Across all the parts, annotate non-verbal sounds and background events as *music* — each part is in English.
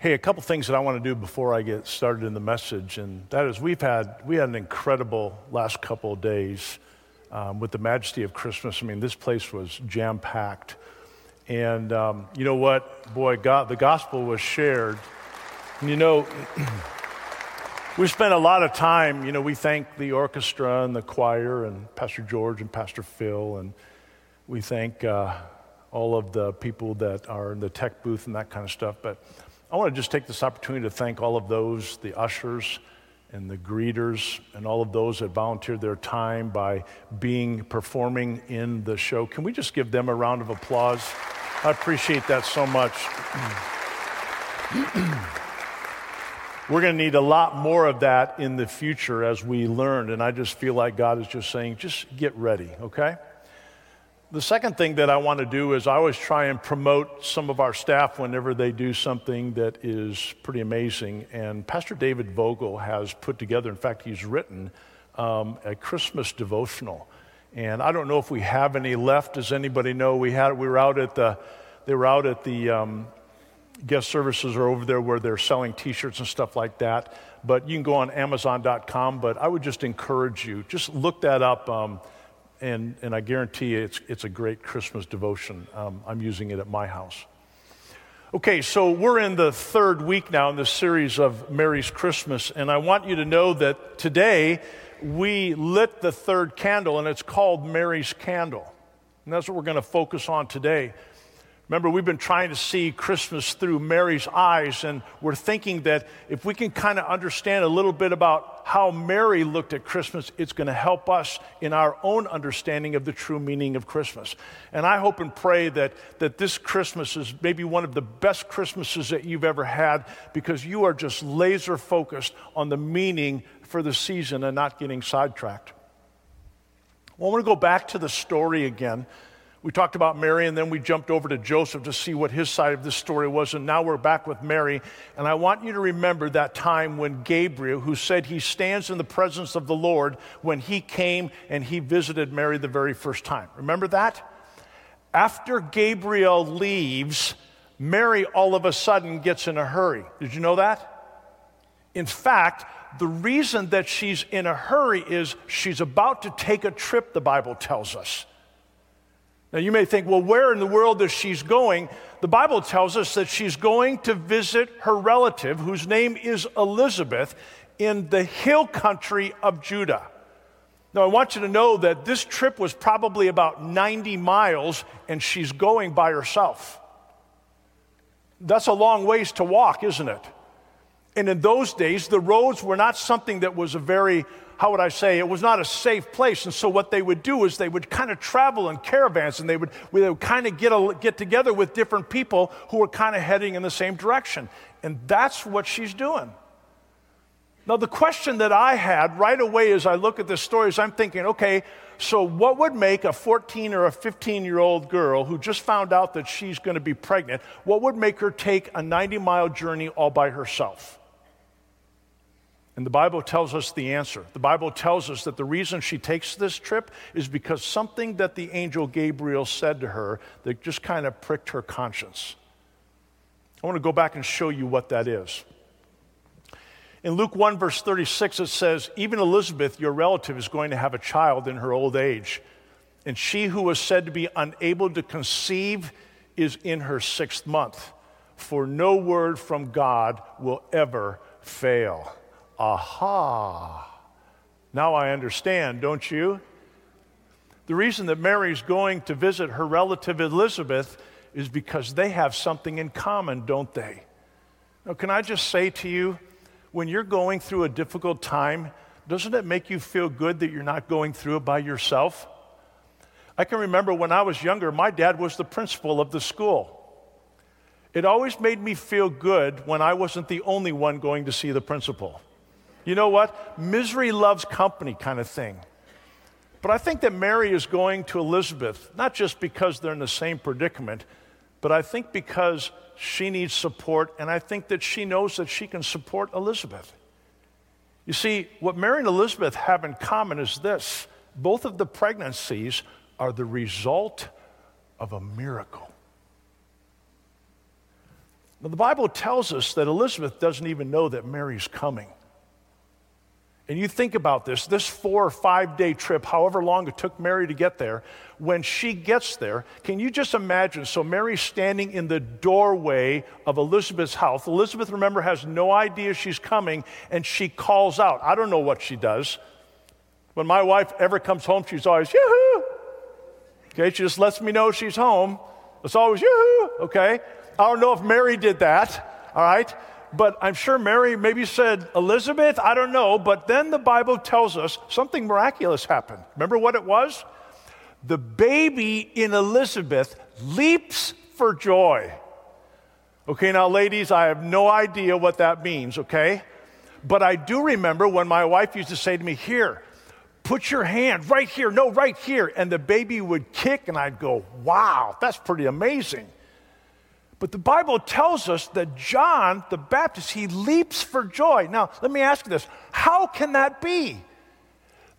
Hey, a couple things that I want to do before I get started in the message, and that is we've had we had an incredible last couple of days um, with the majesty of Christmas. I mean, this place was jam packed, and um, you know what, boy, God, the gospel was shared. And you know, *clears throat* we spent a lot of time. You know, we thank the orchestra and the choir and Pastor George and Pastor Phil, and we thank uh, all of the people that are in the tech booth and that kind of stuff, but. I want to just take this opportunity to thank all of those, the ushers and the greeters, and all of those that volunteered their time by being performing in the show. Can we just give them a round of applause? I appreciate that so much. *clears throat* We're going to need a lot more of that in the future as we learn, and I just feel like God is just saying, just get ready, okay? The second thing that I want to do is I always try and promote some of our staff whenever they do something that is pretty amazing. And Pastor David Vogel has put together, in fact, he's written um, a Christmas devotional. And I don't know if we have any left. Does anybody know? We had we were out at the they were out at the um, guest services are over there where they're selling T-shirts and stuff like that. But you can go on Amazon.com. But I would just encourage you just look that up. Um, and, and I guarantee you it's, it's a great Christmas devotion. Um, I'm using it at my house. Okay, so we're in the third week now in this series of Mary's Christmas, and I want you to know that today we lit the third candle, and it's called Mary's Candle. And that's what we're going to focus on today. Remember, we've been trying to see Christmas through Mary's eyes, and we're thinking that if we can kind of understand a little bit about how Mary looked at Christmas, it's going to help us in our own understanding of the true meaning of Christmas. And I hope and pray that, that this Christmas is maybe one of the best Christmases that you've ever had because you are just laser focused on the meaning for the season and not getting sidetracked. Well, I want to go back to the story again we talked about Mary and then we jumped over to Joseph to see what his side of the story was. And now we're back with Mary. And I want you to remember that time when Gabriel, who said he stands in the presence of the Lord, when he came and he visited Mary the very first time. Remember that? After Gabriel leaves, Mary all of a sudden gets in a hurry. Did you know that? In fact, the reason that she's in a hurry is she's about to take a trip, the Bible tells us. Now, you may think, well, where in the world is she going? The Bible tells us that she's going to visit her relative, whose name is Elizabeth, in the hill country of Judah. Now, I want you to know that this trip was probably about 90 miles, and she's going by herself. That's a long ways to walk, isn't it? And in those days, the roads were not something that was a very how would I say, it was not a safe place. And so what they would do is they would kind of travel in caravans and they would, they would kind of get, a, get together with different people who were kind of heading in the same direction. And that's what she's doing. Now, the question that I had right away as I look at this story is I'm thinking, okay, so what would make a 14 or a 15 year old girl who just found out that she's going to be pregnant, what would make her take a 90 mile journey all by herself? And the Bible tells us the answer. The Bible tells us that the reason she takes this trip is because something that the angel Gabriel said to her that just kind of pricked her conscience. I want to go back and show you what that is. In Luke 1, verse 36, it says, Even Elizabeth, your relative, is going to have a child in her old age. And she who was said to be unable to conceive is in her sixth month. For no word from God will ever fail. Aha! Now I understand, don't you? The reason that Mary's going to visit her relative Elizabeth is because they have something in common, don't they? Now, can I just say to you, when you're going through a difficult time, doesn't it make you feel good that you're not going through it by yourself? I can remember when I was younger, my dad was the principal of the school. It always made me feel good when I wasn't the only one going to see the principal. You know what? Misery loves company, kind of thing. But I think that Mary is going to Elizabeth, not just because they're in the same predicament, but I think because she needs support, and I think that she knows that she can support Elizabeth. You see, what Mary and Elizabeth have in common is this both of the pregnancies are the result of a miracle. Now, the Bible tells us that Elizabeth doesn't even know that Mary's coming. And you think about this this four or five day trip, however long it took Mary to get there, when she gets there, can you just imagine? So, Mary's standing in the doorway of Elizabeth's house. Elizabeth, remember, has no idea she's coming, and she calls out. I don't know what she does. When my wife ever comes home, she's always, yoo-hoo. Okay, she just lets me know she's home. It's always, yoo-hoo, okay? I don't know if Mary did that, all right? But I'm sure Mary maybe said Elizabeth, I don't know. But then the Bible tells us something miraculous happened. Remember what it was? The baby in Elizabeth leaps for joy. Okay, now, ladies, I have no idea what that means, okay? But I do remember when my wife used to say to me, Here, put your hand right here, no, right here. And the baby would kick, and I'd go, Wow, that's pretty amazing. But the Bible tells us that John the Baptist, he leaps for joy. Now, let me ask you this how can that be?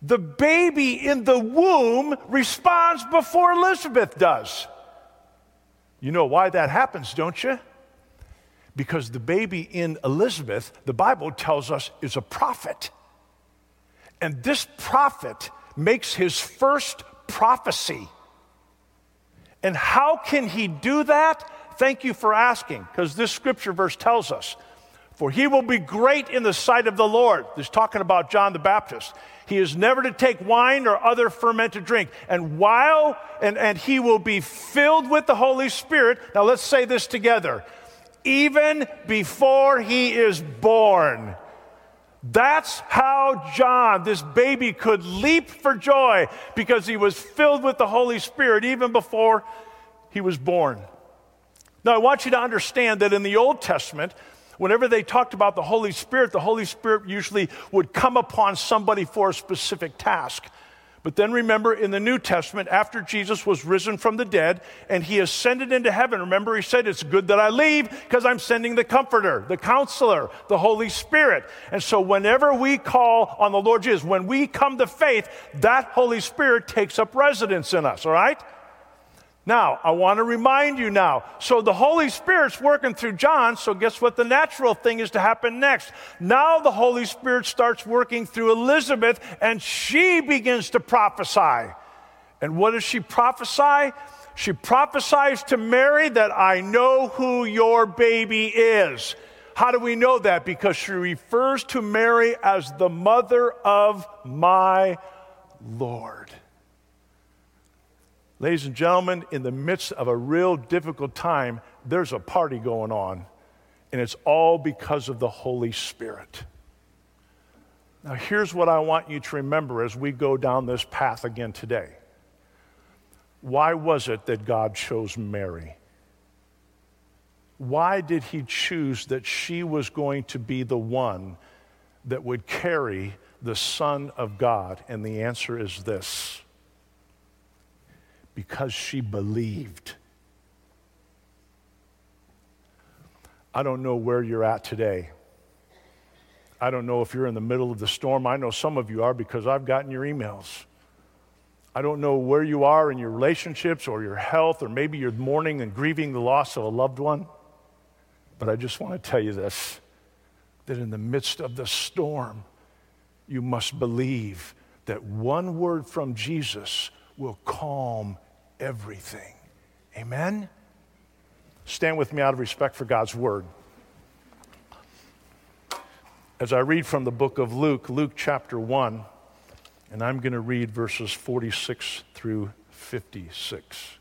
The baby in the womb responds before Elizabeth does. You know why that happens, don't you? Because the baby in Elizabeth, the Bible tells us, is a prophet. And this prophet makes his first prophecy. And how can he do that? Thank you for asking, because this scripture verse tells us, For he will be great in the sight of the Lord. This talking about John the Baptist. He is never to take wine or other fermented drink. And while, and, and he will be filled with the Holy Spirit. Now let's say this together. Even before he is born. That's how John, this baby, could leap for joy because he was filled with the Holy Spirit even before he was born. Now, I want you to understand that in the Old Testament, whenever they talked about the Holy Spirit, the Holy Spirit usually would come upon somebody for a specific task. But then remember in the New Testament, after Jesus was risen from the dead and he ascended into heaven, remember he said, It's good that I leave because I'm sending the Comforter, the Counselor, the Holy Spirit. And so whenever we call on the Lord Jesus, when we come to faith, that Holy Spirit takes up residence in us, all right? Now, I want to remind you now. So the Holy Spirit's working through John, so guess what the natural thing is to happen next? Now the Holy Spirit starts working through Elizabeth and she begins to prophesy. And what does she prophesy? She prophesies to Mary that I know who your baby is. How do we know that? Because she refers to Mary as the mother of my Lord. Ladies and gentlemen, in the midst of a real difficult time, there's a party going on, and it's all because of the Holy Spirit. Now, here's what I want you to remember as we go down this path again today. Why was it that God chose Mary? Why did he choose that she was going to be the one that would carry the Son of God? And the answer is this because she believed. I don't know where you're at today. I don't know if you're in the middle of the storm. I know some of you are because I've gotten your emails. I don't know where you are in your relationships or your health, or maybe you're mourning and grieving the loss of a loved one. But I just want to tell you this that in the midst of the storm, you must believe that one word from Jesus will calm everything. Amen? Stand with me out of respect for God's word. As I read from the book of Luke, Luke chapter 1, and I'm going to read verses 46 through 56.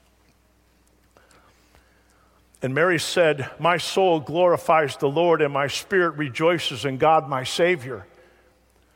And Mary said, My soul glorifies the Lord, and my spirit rejoices in God my Savior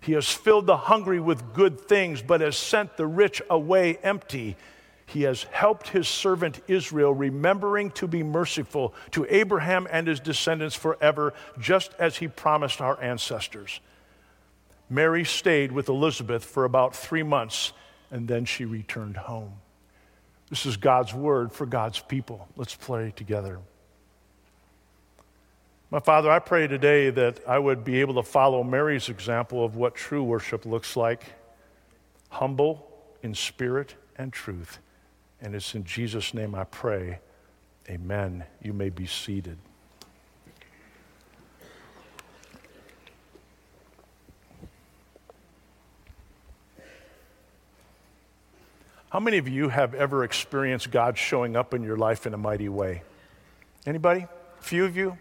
He has filled the hungry with good things, but has sent the rich away empty. He has helped his servant Israel, remembering to be merciful to Abraham and his descendants forever, just as he promised our ancestors. Mary stayed with Elizabeth for about three months, and then she returned home. This is God's word for God's people. Let's pray together. My Father, I pray today that I would be able to follow Mary's example of what true worship looks like humble in spirit and truth. And it's in Jesus' name I pray. Amen. You may be seated. How many of you have ever experienced God showing up in your life in a mighty way? Anybody? A few of you?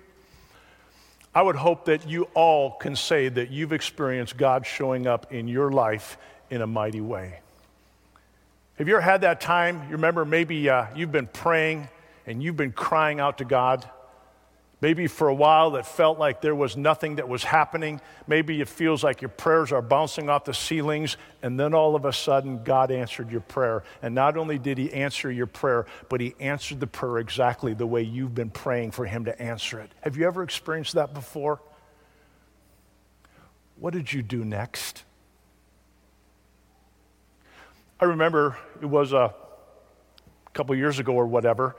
I would hope that you all can say that you've experienced God showing up in your life in a mighty way. Have you ever had that time? You remember maybe uh, you've been praying and you've been crying out to God. Maybe for a while it felt like there was nothing that was happening. Maybe it feels like your prayers are bouncing off the ceilings, and then all of a sudden God answered your prayer. And not only did He answer your prayer, but He answered the prayer exactly the way you've been praying for Him to answer it. Have you ever experienced that before? What did you do next? I remember it was a couple years ago or whatever,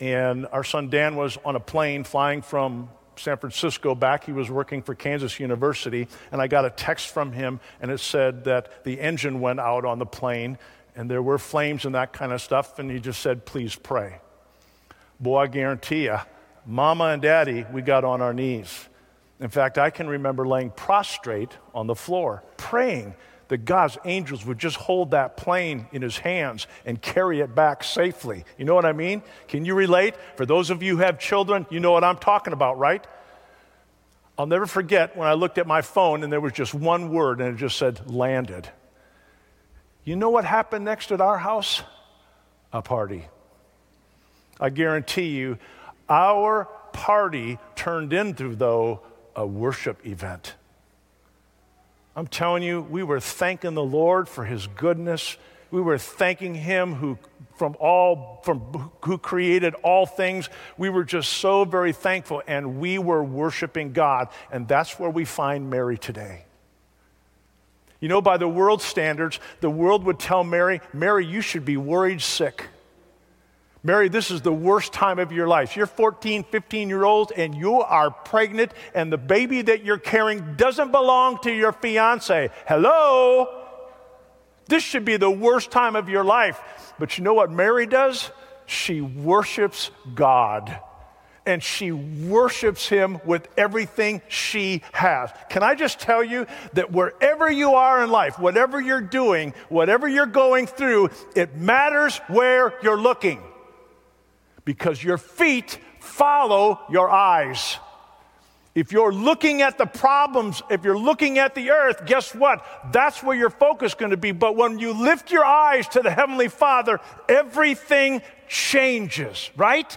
and our son Dan was on a plane flying from San Francisco back. He was working for Kansas University, and I got a text from him, and it said that the engine went out on the plane, and there were flames and that kind of stuff, and he just said, Please pray. Boy, I guarantee you, Mama and Daddy, we got on our knees. In fact, I can remember laying prostrate on the floor, praying that God's angels would just hold that plane in his hands and carry it back safely. You know what I mean? Can you relate? For those of you who have children, you know what I'm talking about, right? I'll never forget when I looked at my phone and there was just one word and it just said landed. You know what happened next at our house? A party. I guarantee you, our party turned into, though, a worship event. I'm telling you, we were thanking the Lord for his goodness. We were thanking him who from all from who created all things. We were just so very thankful and we were worshiping God and that's where we find Mary today. You know by the world standards, the world would tell Mary, "Mary, you should be worried sick." Mary, this is the worst time of your life. You're 14, 15 year old, and you are pregnant, and the baby that you're carrying doesn't belong to your fiance. Hello? This should be the worst time of your life. But you know what Mary does? She worships God. And she worships him with everything she has. Can I just tell you that wherever you are in life, whatever you're doing, whatever you're going through, it matters where you're looking because your feet follow your eyes. If you're looking at the problems, if you're looking at the earth, guess what? That's where your focus is going to be. But when you lift your eyes to the Heavenly Father, everything changes, right?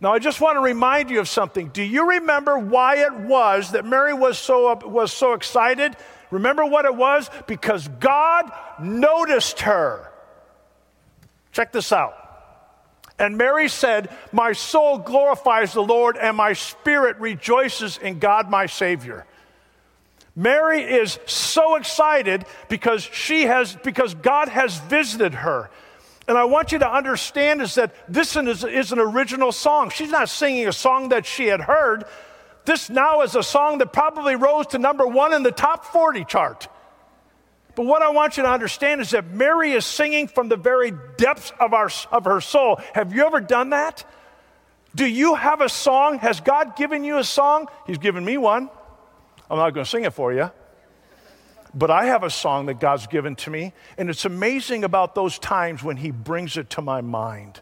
Now, I just want to remind you of something. Do you remember why it was that Mary was so, was so excited? Remember what it was? Because God noticed her. Check this out. And Mary said, My soul glorifies the Lord, and my spirit rejoices in God my Savior. Mary is so excited because she has because God has visited her. And I want you to understand is that this is, is an original song. She's not singing a song that she had heard. This now is a song that probably rose to number one in the top 40 chart. But what I want you to understand is that Mary is singing from the very depths of, our, of her soul. Have you ever done that? Do you have a song? Has God given you a song? He's given me one. I'm not going to sing it for you. But I have a song that God's given to me, and it's amazing about those times when He brings it to my mind.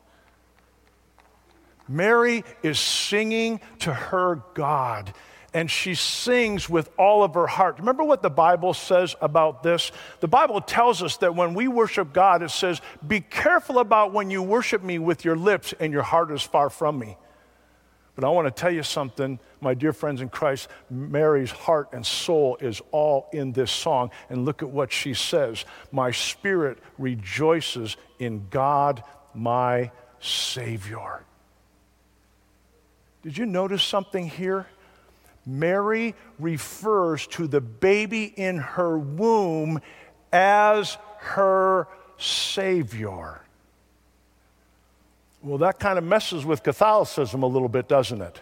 Mary is singing to her God and she sings with all of her heart. Remember what the Bible says about this? The Bible tells us that when we worship God, it says, Be careful about when you worship me with your lips and your heart is far from me. But I want to tell you something, my dear friends in Christ. Mary's heart and soul is all in this song. And look at what she says My spirit rejoices in God, my Savior. Did you notice something here? Mary refers to the baby in her womb as her Savior. Well, that kind of messes with Catholicism a little bit, doesn't it?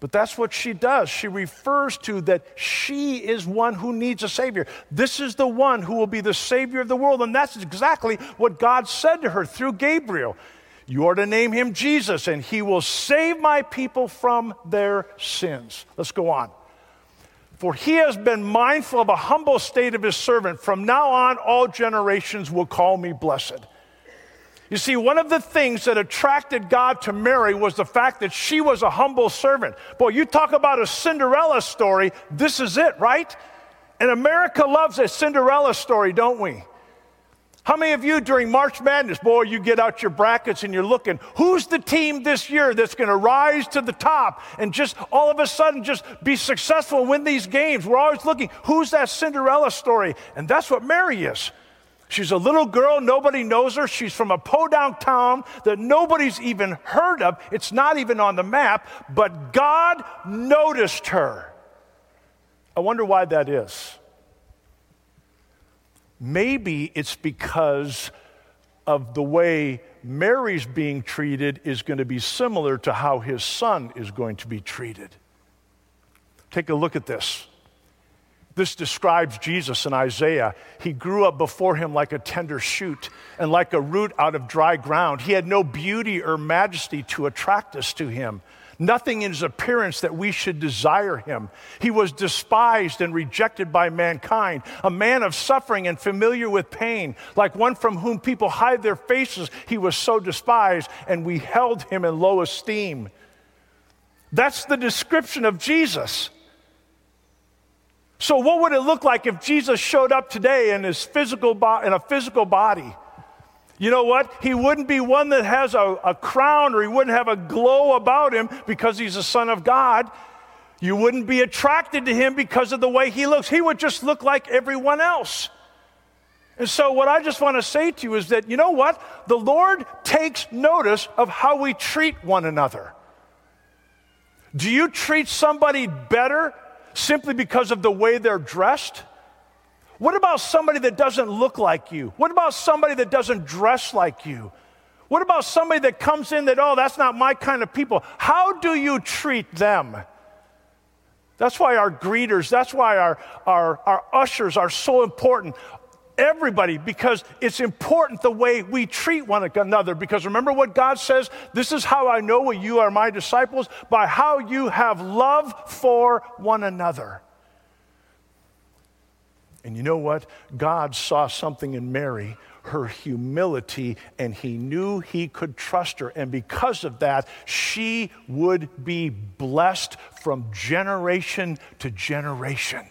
But that's what she does. She refers to that she is one who needs a Savior. This is the one who will be the Savior of the world. And that's exactly what God said to her through Gabriel. You are to name him Jesus, and he will save my people from their sins. Let's go on. For he has been mindful of a humble state of his servant. From now on, all generations will call me blessed. You see, one of the things that attracted God to Mary was the fact that she was a humble servant. Boy, you talk about a Cinderella story, this is it, right? And America loves a Cinderella story, don't we? How many of you during March Madness, boy, you get out your brackets and you're looking, who's the team this year that's going to rise to the top and just all of a sudden just be successful and win these games? We're always looking, who's that Cinderella story? And that's what Mary is. She's a little girl, nobody knows her. She's from a podunk town that nobody's even heard of. It's not even on the map, but God noticed her. I wonder why that is. Maybe it's because of the way Mary's being treated is going to be similar to how his son is going to be treated. Take a look at this. This describes Jesus in Isaiah. He grew up before him like a tender shoot and like a root out of dry ground. He had no beauty or majesty to attract us to him, nothing in his appearance that we should desire him. He was despised and rejected by mankind, a man of suffering and familiar with pain, like one from whom people hide their faces. He was so despised, and we held him in low esteem. That's the description of Jesus. So, what would it look like if Jesus showed up today in, his physical bo- in a physical body? You know what? He wouldn't be one that has a, a crown or he wouldn't have a glow about him because he's a son of God. You wouldn't be attracted to him because of the way he looks. He would just look like everyone else. And so, what I just want to say to you is that, you know what? The Lord takes notice of how we treat one another. Do you treat somebody better simply because of the way they're dressed? What about somebody that doesn't look like you? What about somebody that doesn't dress like you? What about somebody that comes in that, oh, that's not my kind of people? How do you treat them? That's why our greeters, that's why our, our, our ushers are so important everybody because it's important the way we treat one another. Because remember what God says? This is how I know you are my disciples by how you have love for one another. And you know what? God saw something in Mary, her humility, and he knew he could trust her. And because of that, she would be blessed from generation to generation.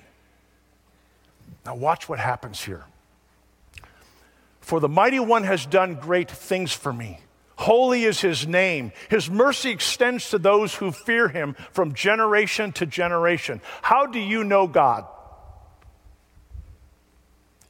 Now, watch what happens here. For the mighty one has done great things for me. Holy is his name. His mercy extends to those who fear him from generation to generation. How do you know God?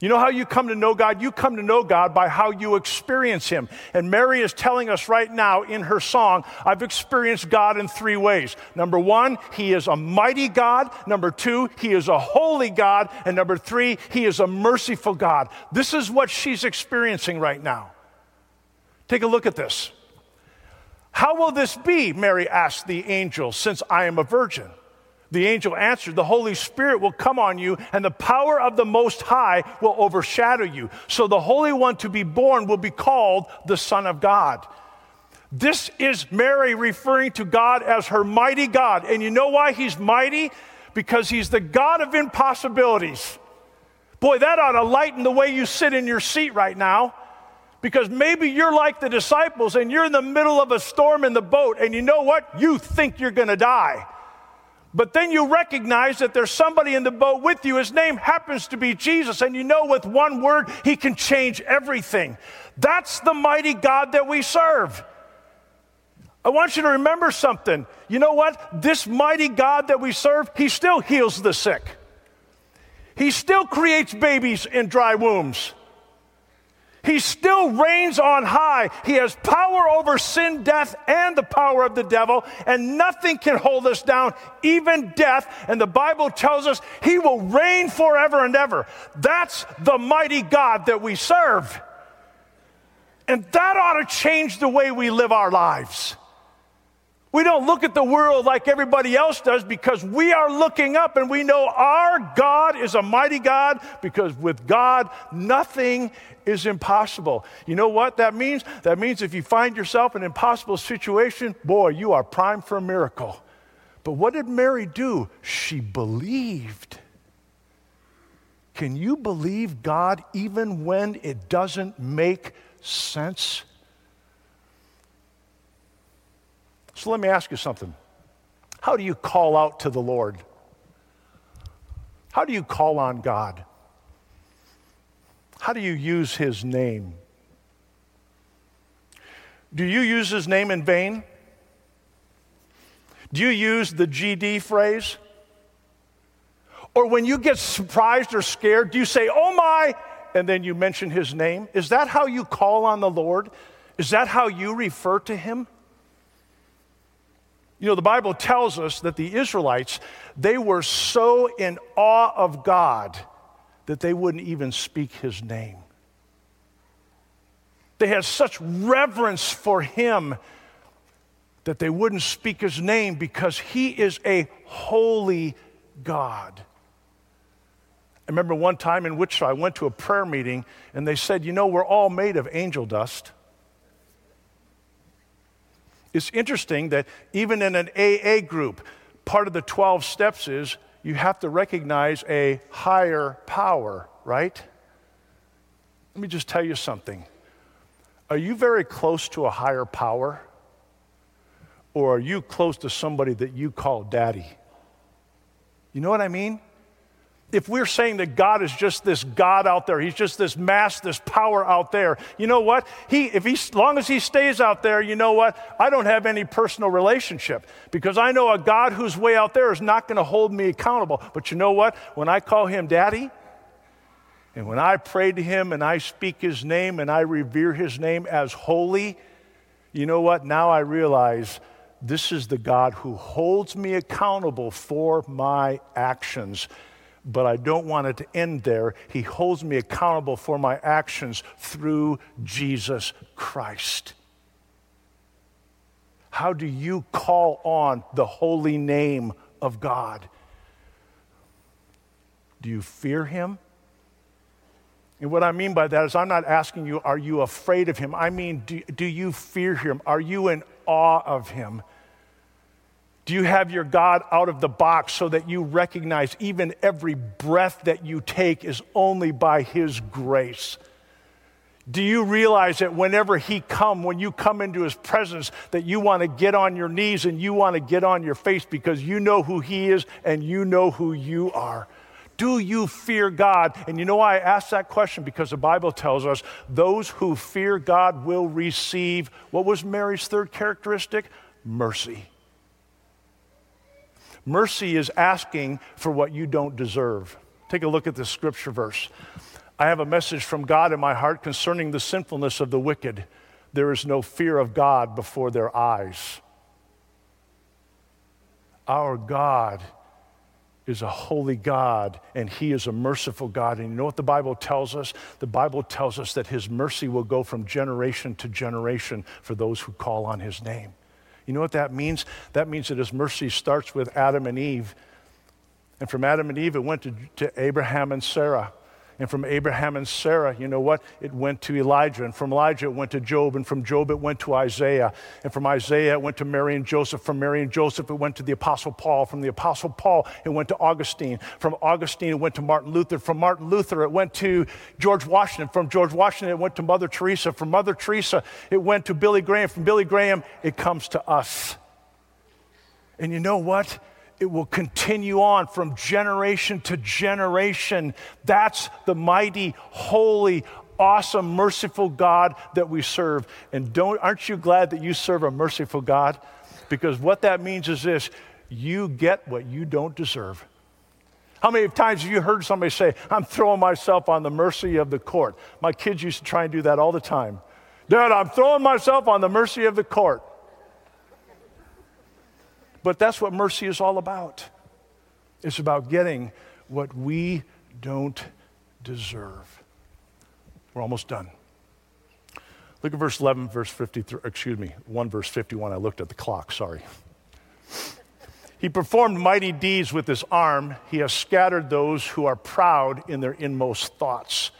You know how you come to know God? You come to know God by how you experience Him. And Mary is telling us right now in her song, I've experienced God in three ways. Number one, He is a mighty God. Number two, He is a holy God. And number three, He is a merciful God. This is what she's experiencing right now. Take a look at this. How will this be? Mary asked the angel, since I am a virgin. The angel answered, The Holy Spirit will come on you, and the power of the Most High will overshadow you. So the Holy One to be born will be called the Son of God. This is Mary referring to God as her mighty God. And you know why he's mighty? Because he's the God of impossibilities. Boy, that ought to lighten the way you sit in your seat right now. Because maybe you're like the disciples and you're in the middle of a storm in the boat, and you know what? You think you're going to die. But then you recognize that there's somebody in the boat with you. His name happens to be Jesus. And you know, with one word, he can change everything. That's the mighty God that we serve. I want you to remember something. You know what? This mighty God that we serve, He still heals the sick. He still creates babies in dry wombs. He still reigns on high. He has power over sin, death, and the power of the devil, and nothing can hold us down, even death. And the Bible tells us he will reign forever and ever. That's the mighty God that we serve. And that ought to change the way we live our lives. We don't look at the world like everybody else does because we are looking up and we know our God is a mighty God because with God, nothing is impossible. You know what that means? That means if you find yourself in an impossible situation, boy, you are primed for a miracle. But what did Mary do? She believed. Can you believe God even when it doesn't make sense? So let me ask you something. How do you call out to the Lord? How do you call on God? How do you use his name? Do you use his name in vain? Do you use the GD phrase? Or when you get surprised or scared, do you say, oh my, and then you mention his name? Is that how you call on the Lord? Is that how you refer to him? You know, the Bible tells us that the Israelites, they were so in awe of God that they wouldn't even speak his name. They had such reverence for him that they wouldn't speak his name because he is a holy God. I remember one time in Wichita, I went to a prayer meeting and they said, You know, we're all made of angel dust. It's interesting that even in an AA group, part of the 12 steps is you have to recognize a higher power, right? Let me just tell you something. Are you very close to a higher power? Or are you close to somebody that you call daddy? You know what I mean? If we're saying that God is just this God out there, He's just this mass, this power out there, you know what? He, if he, long as He stays out there, you know what? I don't have any personal relationship because I know a God who's way out there is not going to hold me accountable. But you know what? When I call Him Daddy, and when I pray to Him and I speak His name and I revere His name as holy, you know what? Now I realize this is the God who holds me accountable for my actions but I don't want it to end there. He holds me accountable for my actions through Jesus Christ. How do you call on the holy name of God? Do you fear him? And what I mean by that is, I'm not asking you, are you afraid of him? I mean, do, do you fear him? Are you in awe of him? Do you have your God out of the box so that you recognize even every breath that you take is only by His grace? Do you realize that whenever He come, when you come into His presence, that you want to get on your knees and you want to get on your face because you know who He is and you know who you are? Do you fear God? And you know why I ask that question? Because the Bible tells us those who fear God will receive what was Mary's third characteristic? Mercy. Mercy is asking for what you don't deserve. Take a look at this scripture verse. I have a message from God in my heart concerning the sinfulness of the wicked. There is no fear of God before their eyes. Our God is a holy God and He is a merciful God. And you know what the Bible tells us? The Bible tells us that His mercy will go from generation to generation for those who call on His name. You know what that means? That means that his mercy starts with Adam and Eve. And from Adam and Eve, it went to, to Abraham and Sarah. And from Abraham and Sarah, you know what? It went to Elijah. And from Elijah, it went to Job. And from Job, it went to Isaiah. And from Isaiah, it went to Mary and Joseph. From Mary and Joseph, it went to the Apostle Paul. From the Apostle Paul, it went to Augustine. From Augustine, it went to Martin Luther. From Martin Luther, it went to George Washington. From George Washington, it went to Mother Teresa. From Mother Teresa, it went to Billy Graham. From Billy Graham, it comes to us. And you know what? It will continue on from generation to generation. That's the mighty, holy, awesome, merciful God that we serve. And don't, aren't you glad that you serve a merciful God? Because what that means is this you get what you don't deserve. How many times have you heard somebody say, I'm throwing myself on the mercy of the court? My kids used to try and do that all the time. Dad, I'm throwing myself on the mercy of the court. But that's what mercy is all about. It's about getting what we don't deserve. We're almost done. Look at verse 11, verse 53, excuse me, 1 verse 51. I looked at the clock, sorry. He performed mighty deeds with his arm. He has scattered those who are proud in their inmost thoughts.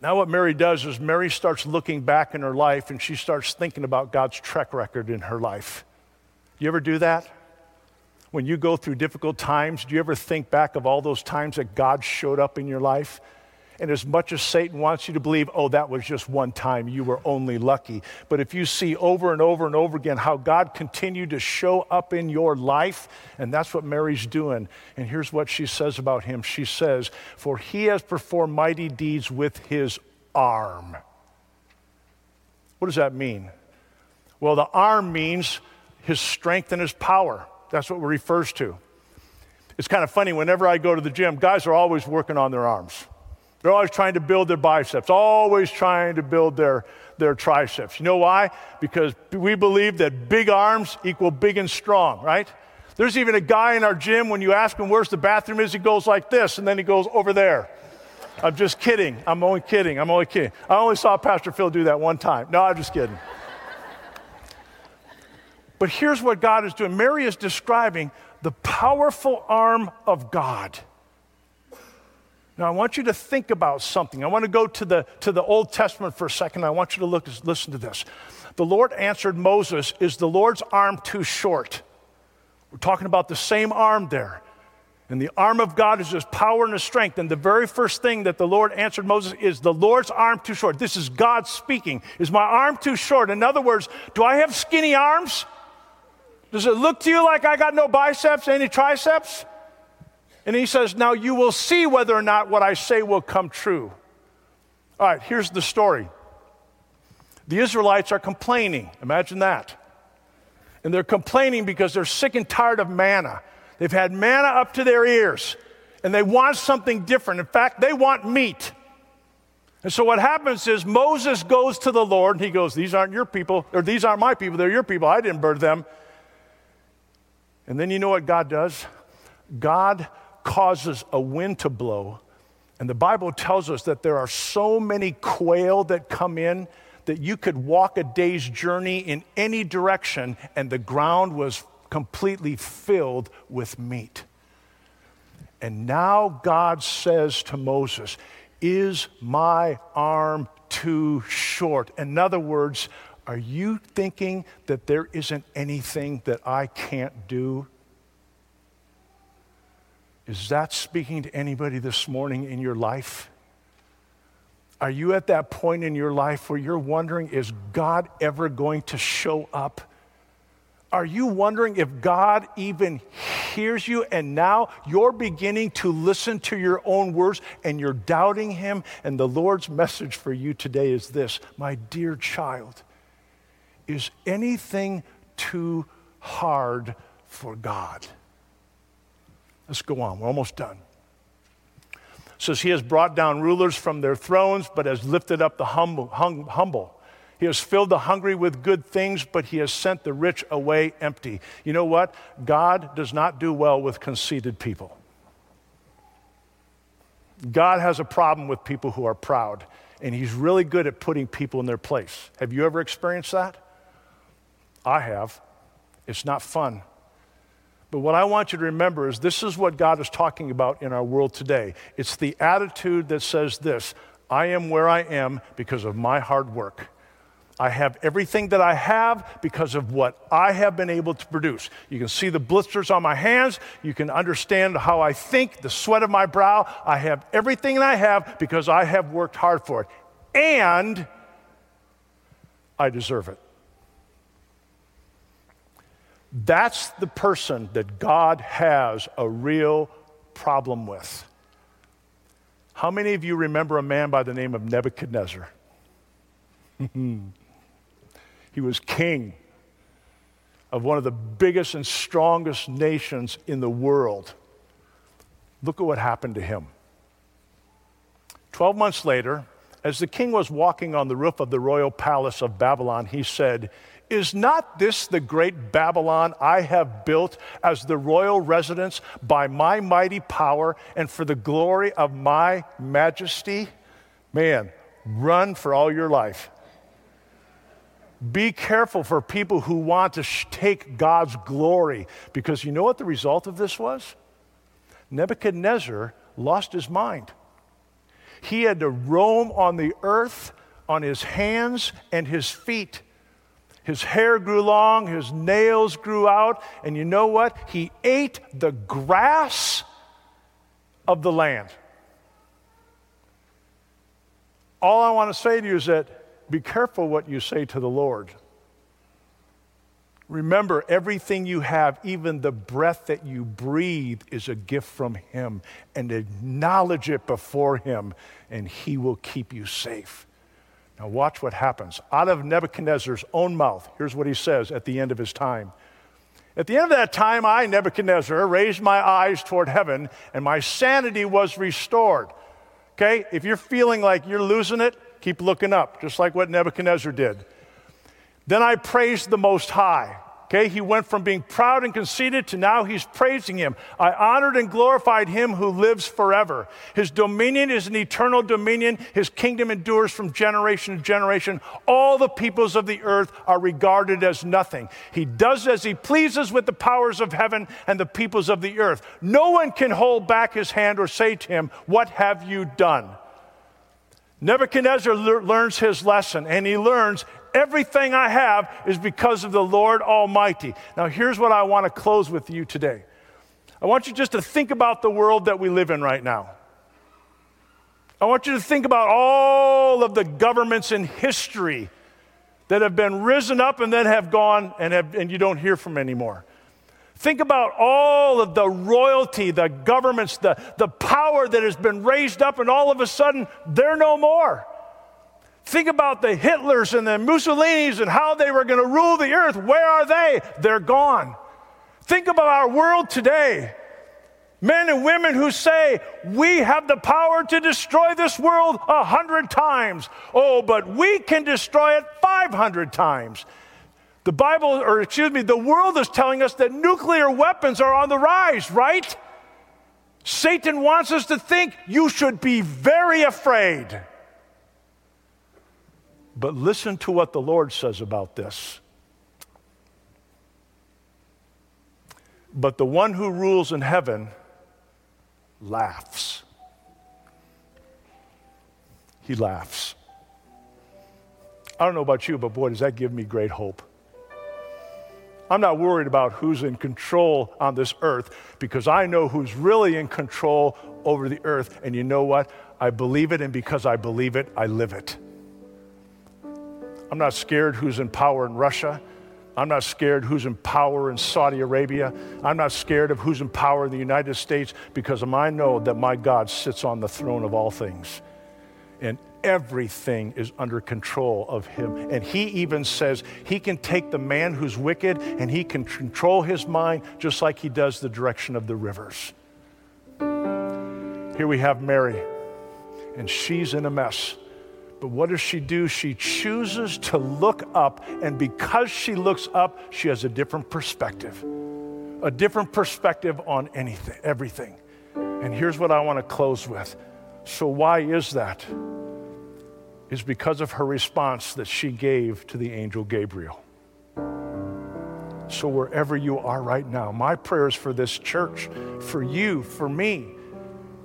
Now, what Mary does is Mary starts looking back in her life and she starts thinking about God's track record in her life. You ever do that? When you go through difficult times, do you ever think back of all those times that God showed up in your life? And as much as Satan wants you to believe, oh, that was just one time, you were only lucky. But if you see over and over and over again how God continued to show up in your life, and that's what Mary's doing. And here's what she says about him She says, For he has performed mighty deeds with his arm. What does that mean? Well, the arm means his strength and his power. That's what it refers to. It's kind of funny, whenever I go to the gym, guys are always working on their arms. They're always trying to build their biceps, always trying to build their, their triceps. You know why? Because we believe that big arms equal big and strong, right? There's even a guy in our gym, when you ask him where's the bathroom is, he goes like this, and then he goes over there. I'm just kidding. I'm only kidding. I'm only kidding. I only saw Pastor Phil do that one time. No, I'm just kidding. But here's what God is doing Mary is describing the powerful arm of God. Now, I want you to think about something. I want to go to the, to the Old Testament for a second. I want you to look, listen to this. The Lord answered Moses, Is the Lord's arm too short? We're talking about the same arm there. And the arm of God is his power and his strength. And the very first thing that the Lord answered Moses is the Lord's arm too short. This is God speaking. Is my arm too short? In other words, do I have skinny arms? Does it look to you like I got no biceps, any triceps? And he says, Now you will see whether or not what I say will come true. All right, here's the story. The Israelites are complaining. Imagine that. And they're complaining because they're sick and tired of manna. They've had manna up to their ears, and they want something different. In fact, they want meat. And so what happens is Moses goes to the Lord, and he goes, These aren't your people, or these aren't my people, they're your people. I didn't birth them. And then you know what God does? God causes a wind to blow. And the Bible tells us that there are so many quail that come in that you could walk a day's journey in any direction and the ground was completely filled with meat. And now God says to Moses, Is my arm too short? In other words, are you thinking that there isn't anything that I can't do? Is that speaking to anybody this morning in your life? Are you at that point in your life where you're wondering, is God ever going to show up? Are you wondering if God even hears you and now you're beginning to listen to your own words and you're doubting Him? And the Lord's message for you today is this My dear child, is anything too hard for God? Let's go on. We're almost done. It says, He has brought down rulers from their thrones, but has lifted up the humble. Hum, humble. He has filled the hungry with good things, but he has sent the rich away empty. You know what? God does not do well with conceited people. God has a problem with people who are proud, and he's really good at putting people in their place. Have you ever experienced that? I have. It's not fun. But what I want you to remember is this is what God is talking about in our world today. It's the attitude that says this I am where I am because of my hard work. I have everything that I have because of what I have been able to produce. You can see the blisters on my hands. You can understand how I think, the sweat of my brow. I have everything that I have because I have worked hard for it. And I deserve it. That's the person that God has a real problem with. How many of you remember a man by the name of Nebuchadnezzar? *laughs* he was king of one of the biggest and strongest nations in the world. Look at what happened to him. Twelve months later, as the king was walking on the roof of the royal palace of Babylon, he said, Is not this the great Babylon I have built as the royal residence by my mighty power and for the glory of my majesty? Man, run for all your life. Be careful for people who want to sh- take God's glory because you know what the result of this was? Nebuchadnezzar lost his mind. He had to roam on the earth on his hands and his feet. His hair grew long, his nails grew out, and you know what? He ate the grass of the land. All I want to say to you is that be careful what you say to the Lord. Remember, everything you have, even the breath that you breathe, is a gift from Him. And acknowledge it before Him, and He will keep you safe. Now, watch what happens. Out of Nebuchadnezzar's own mouth, here's what he says at the end of his time. At the end of that time, I, Nebuchadnezzar, raised my eyes toward heaven, and my sanity was restored. Okay? If you're feeling like you're losing it, Keep looking up, just like what Nebuchadnezzar did. Then I praised the Most High. Okay, he went from being proud and conceited to now he's praising him. I honored and glorified him who lives forever. His dominion is an eternal dominion. His kingdom endures from generation to generation. All the peoples of the earth are regarded as nothing. He does as he pleases with the powers of heaven and the peoples of the earth. No one can hold back his hand or say to him, What have you done? Nebuchadnezzar le- learns his lesson, and he learns everything I have is because of the Lord Almighty. Now, here's what I want to close with you today. I want you just to think about the world that we live in right now. I want you to think about all of the governments in history that have been risen up and then have gone and, have, and you don't hear from anymore. Think about all of the royalty, the governments, the, the power that has been raised up, and all of a sudden, they're no more. Think about the Hitlers and the Mussolinis and how they were going to rule the earth. Where are they? They're gone. Think about our world today. Men and women who say, We have the power to destroy this world a hundred times. Oh, but we can destroy it 500 times. The Bible, or excuse me, the world is telling us that nuclear weapons are on the rise, right? Satan wants us to think you should be very afraid. But listen to what the Lord says about this. But the one who rules in heaven laughs. He laughs. I don't know about you, but boy, does that give me great hope. I'm not worried about who's in control on this earth because I know who's really in control over the earth. And you know what? I believe it, and because I believe it, I live it. I'm not scared who's in power in Russia. I'm not scared who's in power in Saudi Arabia. I'm not scared of who's in power in the United States because I know that my God sits on the throne of all things. And everything is under control of him. And he even says he can take the man who's wicked and he can control his mind just like he does the direction of the rivers. Here we have Mary, and she's in a mess. But what does she do? She chooses to look up, and because she looks up, she has a different perspective. A different perspective on anything, everything. And here's what I want to close with. So, why is that? is because of her response that she gave to the angel Gabriel. So, wherever you are right now, my prayers for this church, for you, for me,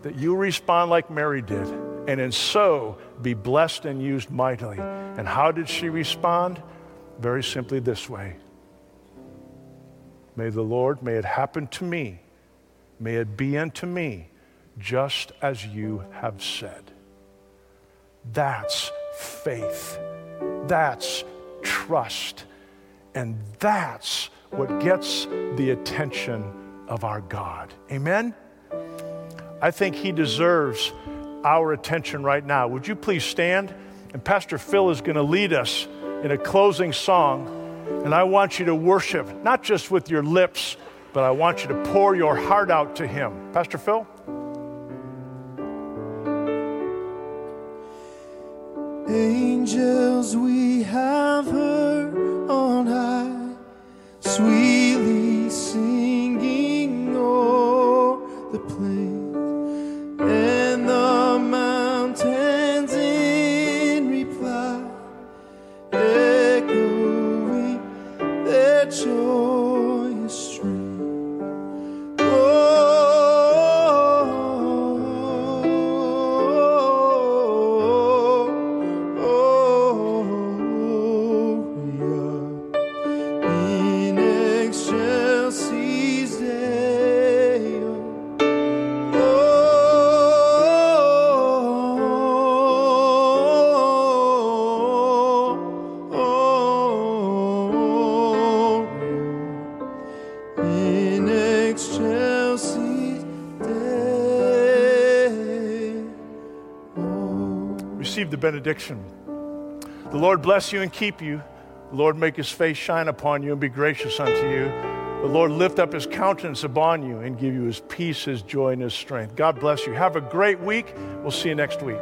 that you respond like Mary did, and in so be blessed and used mightily. And how did she respond? Very simply this way May the Lord, may it happen to me, may it be unto me, just as you have said. That's faith. That's trust. And that's what gets the attention of our God. Amen? I think He deserves our attention right now. Would you please stand? And Pastor Phil is going to lead us in a closing song. And I want you to worship, not just with your lips, but I want you to pour your heart out to Him. Pastor Phil? Angels we have heard on high, sweetly benediction. The Lord bless you and keep you. The Lord make his face shine upon you and be gracious unto you. The Lord lift up his countenance upon you and give you his peace, his joy, and his strength. God bless you. Have a great week. We'll see you next week.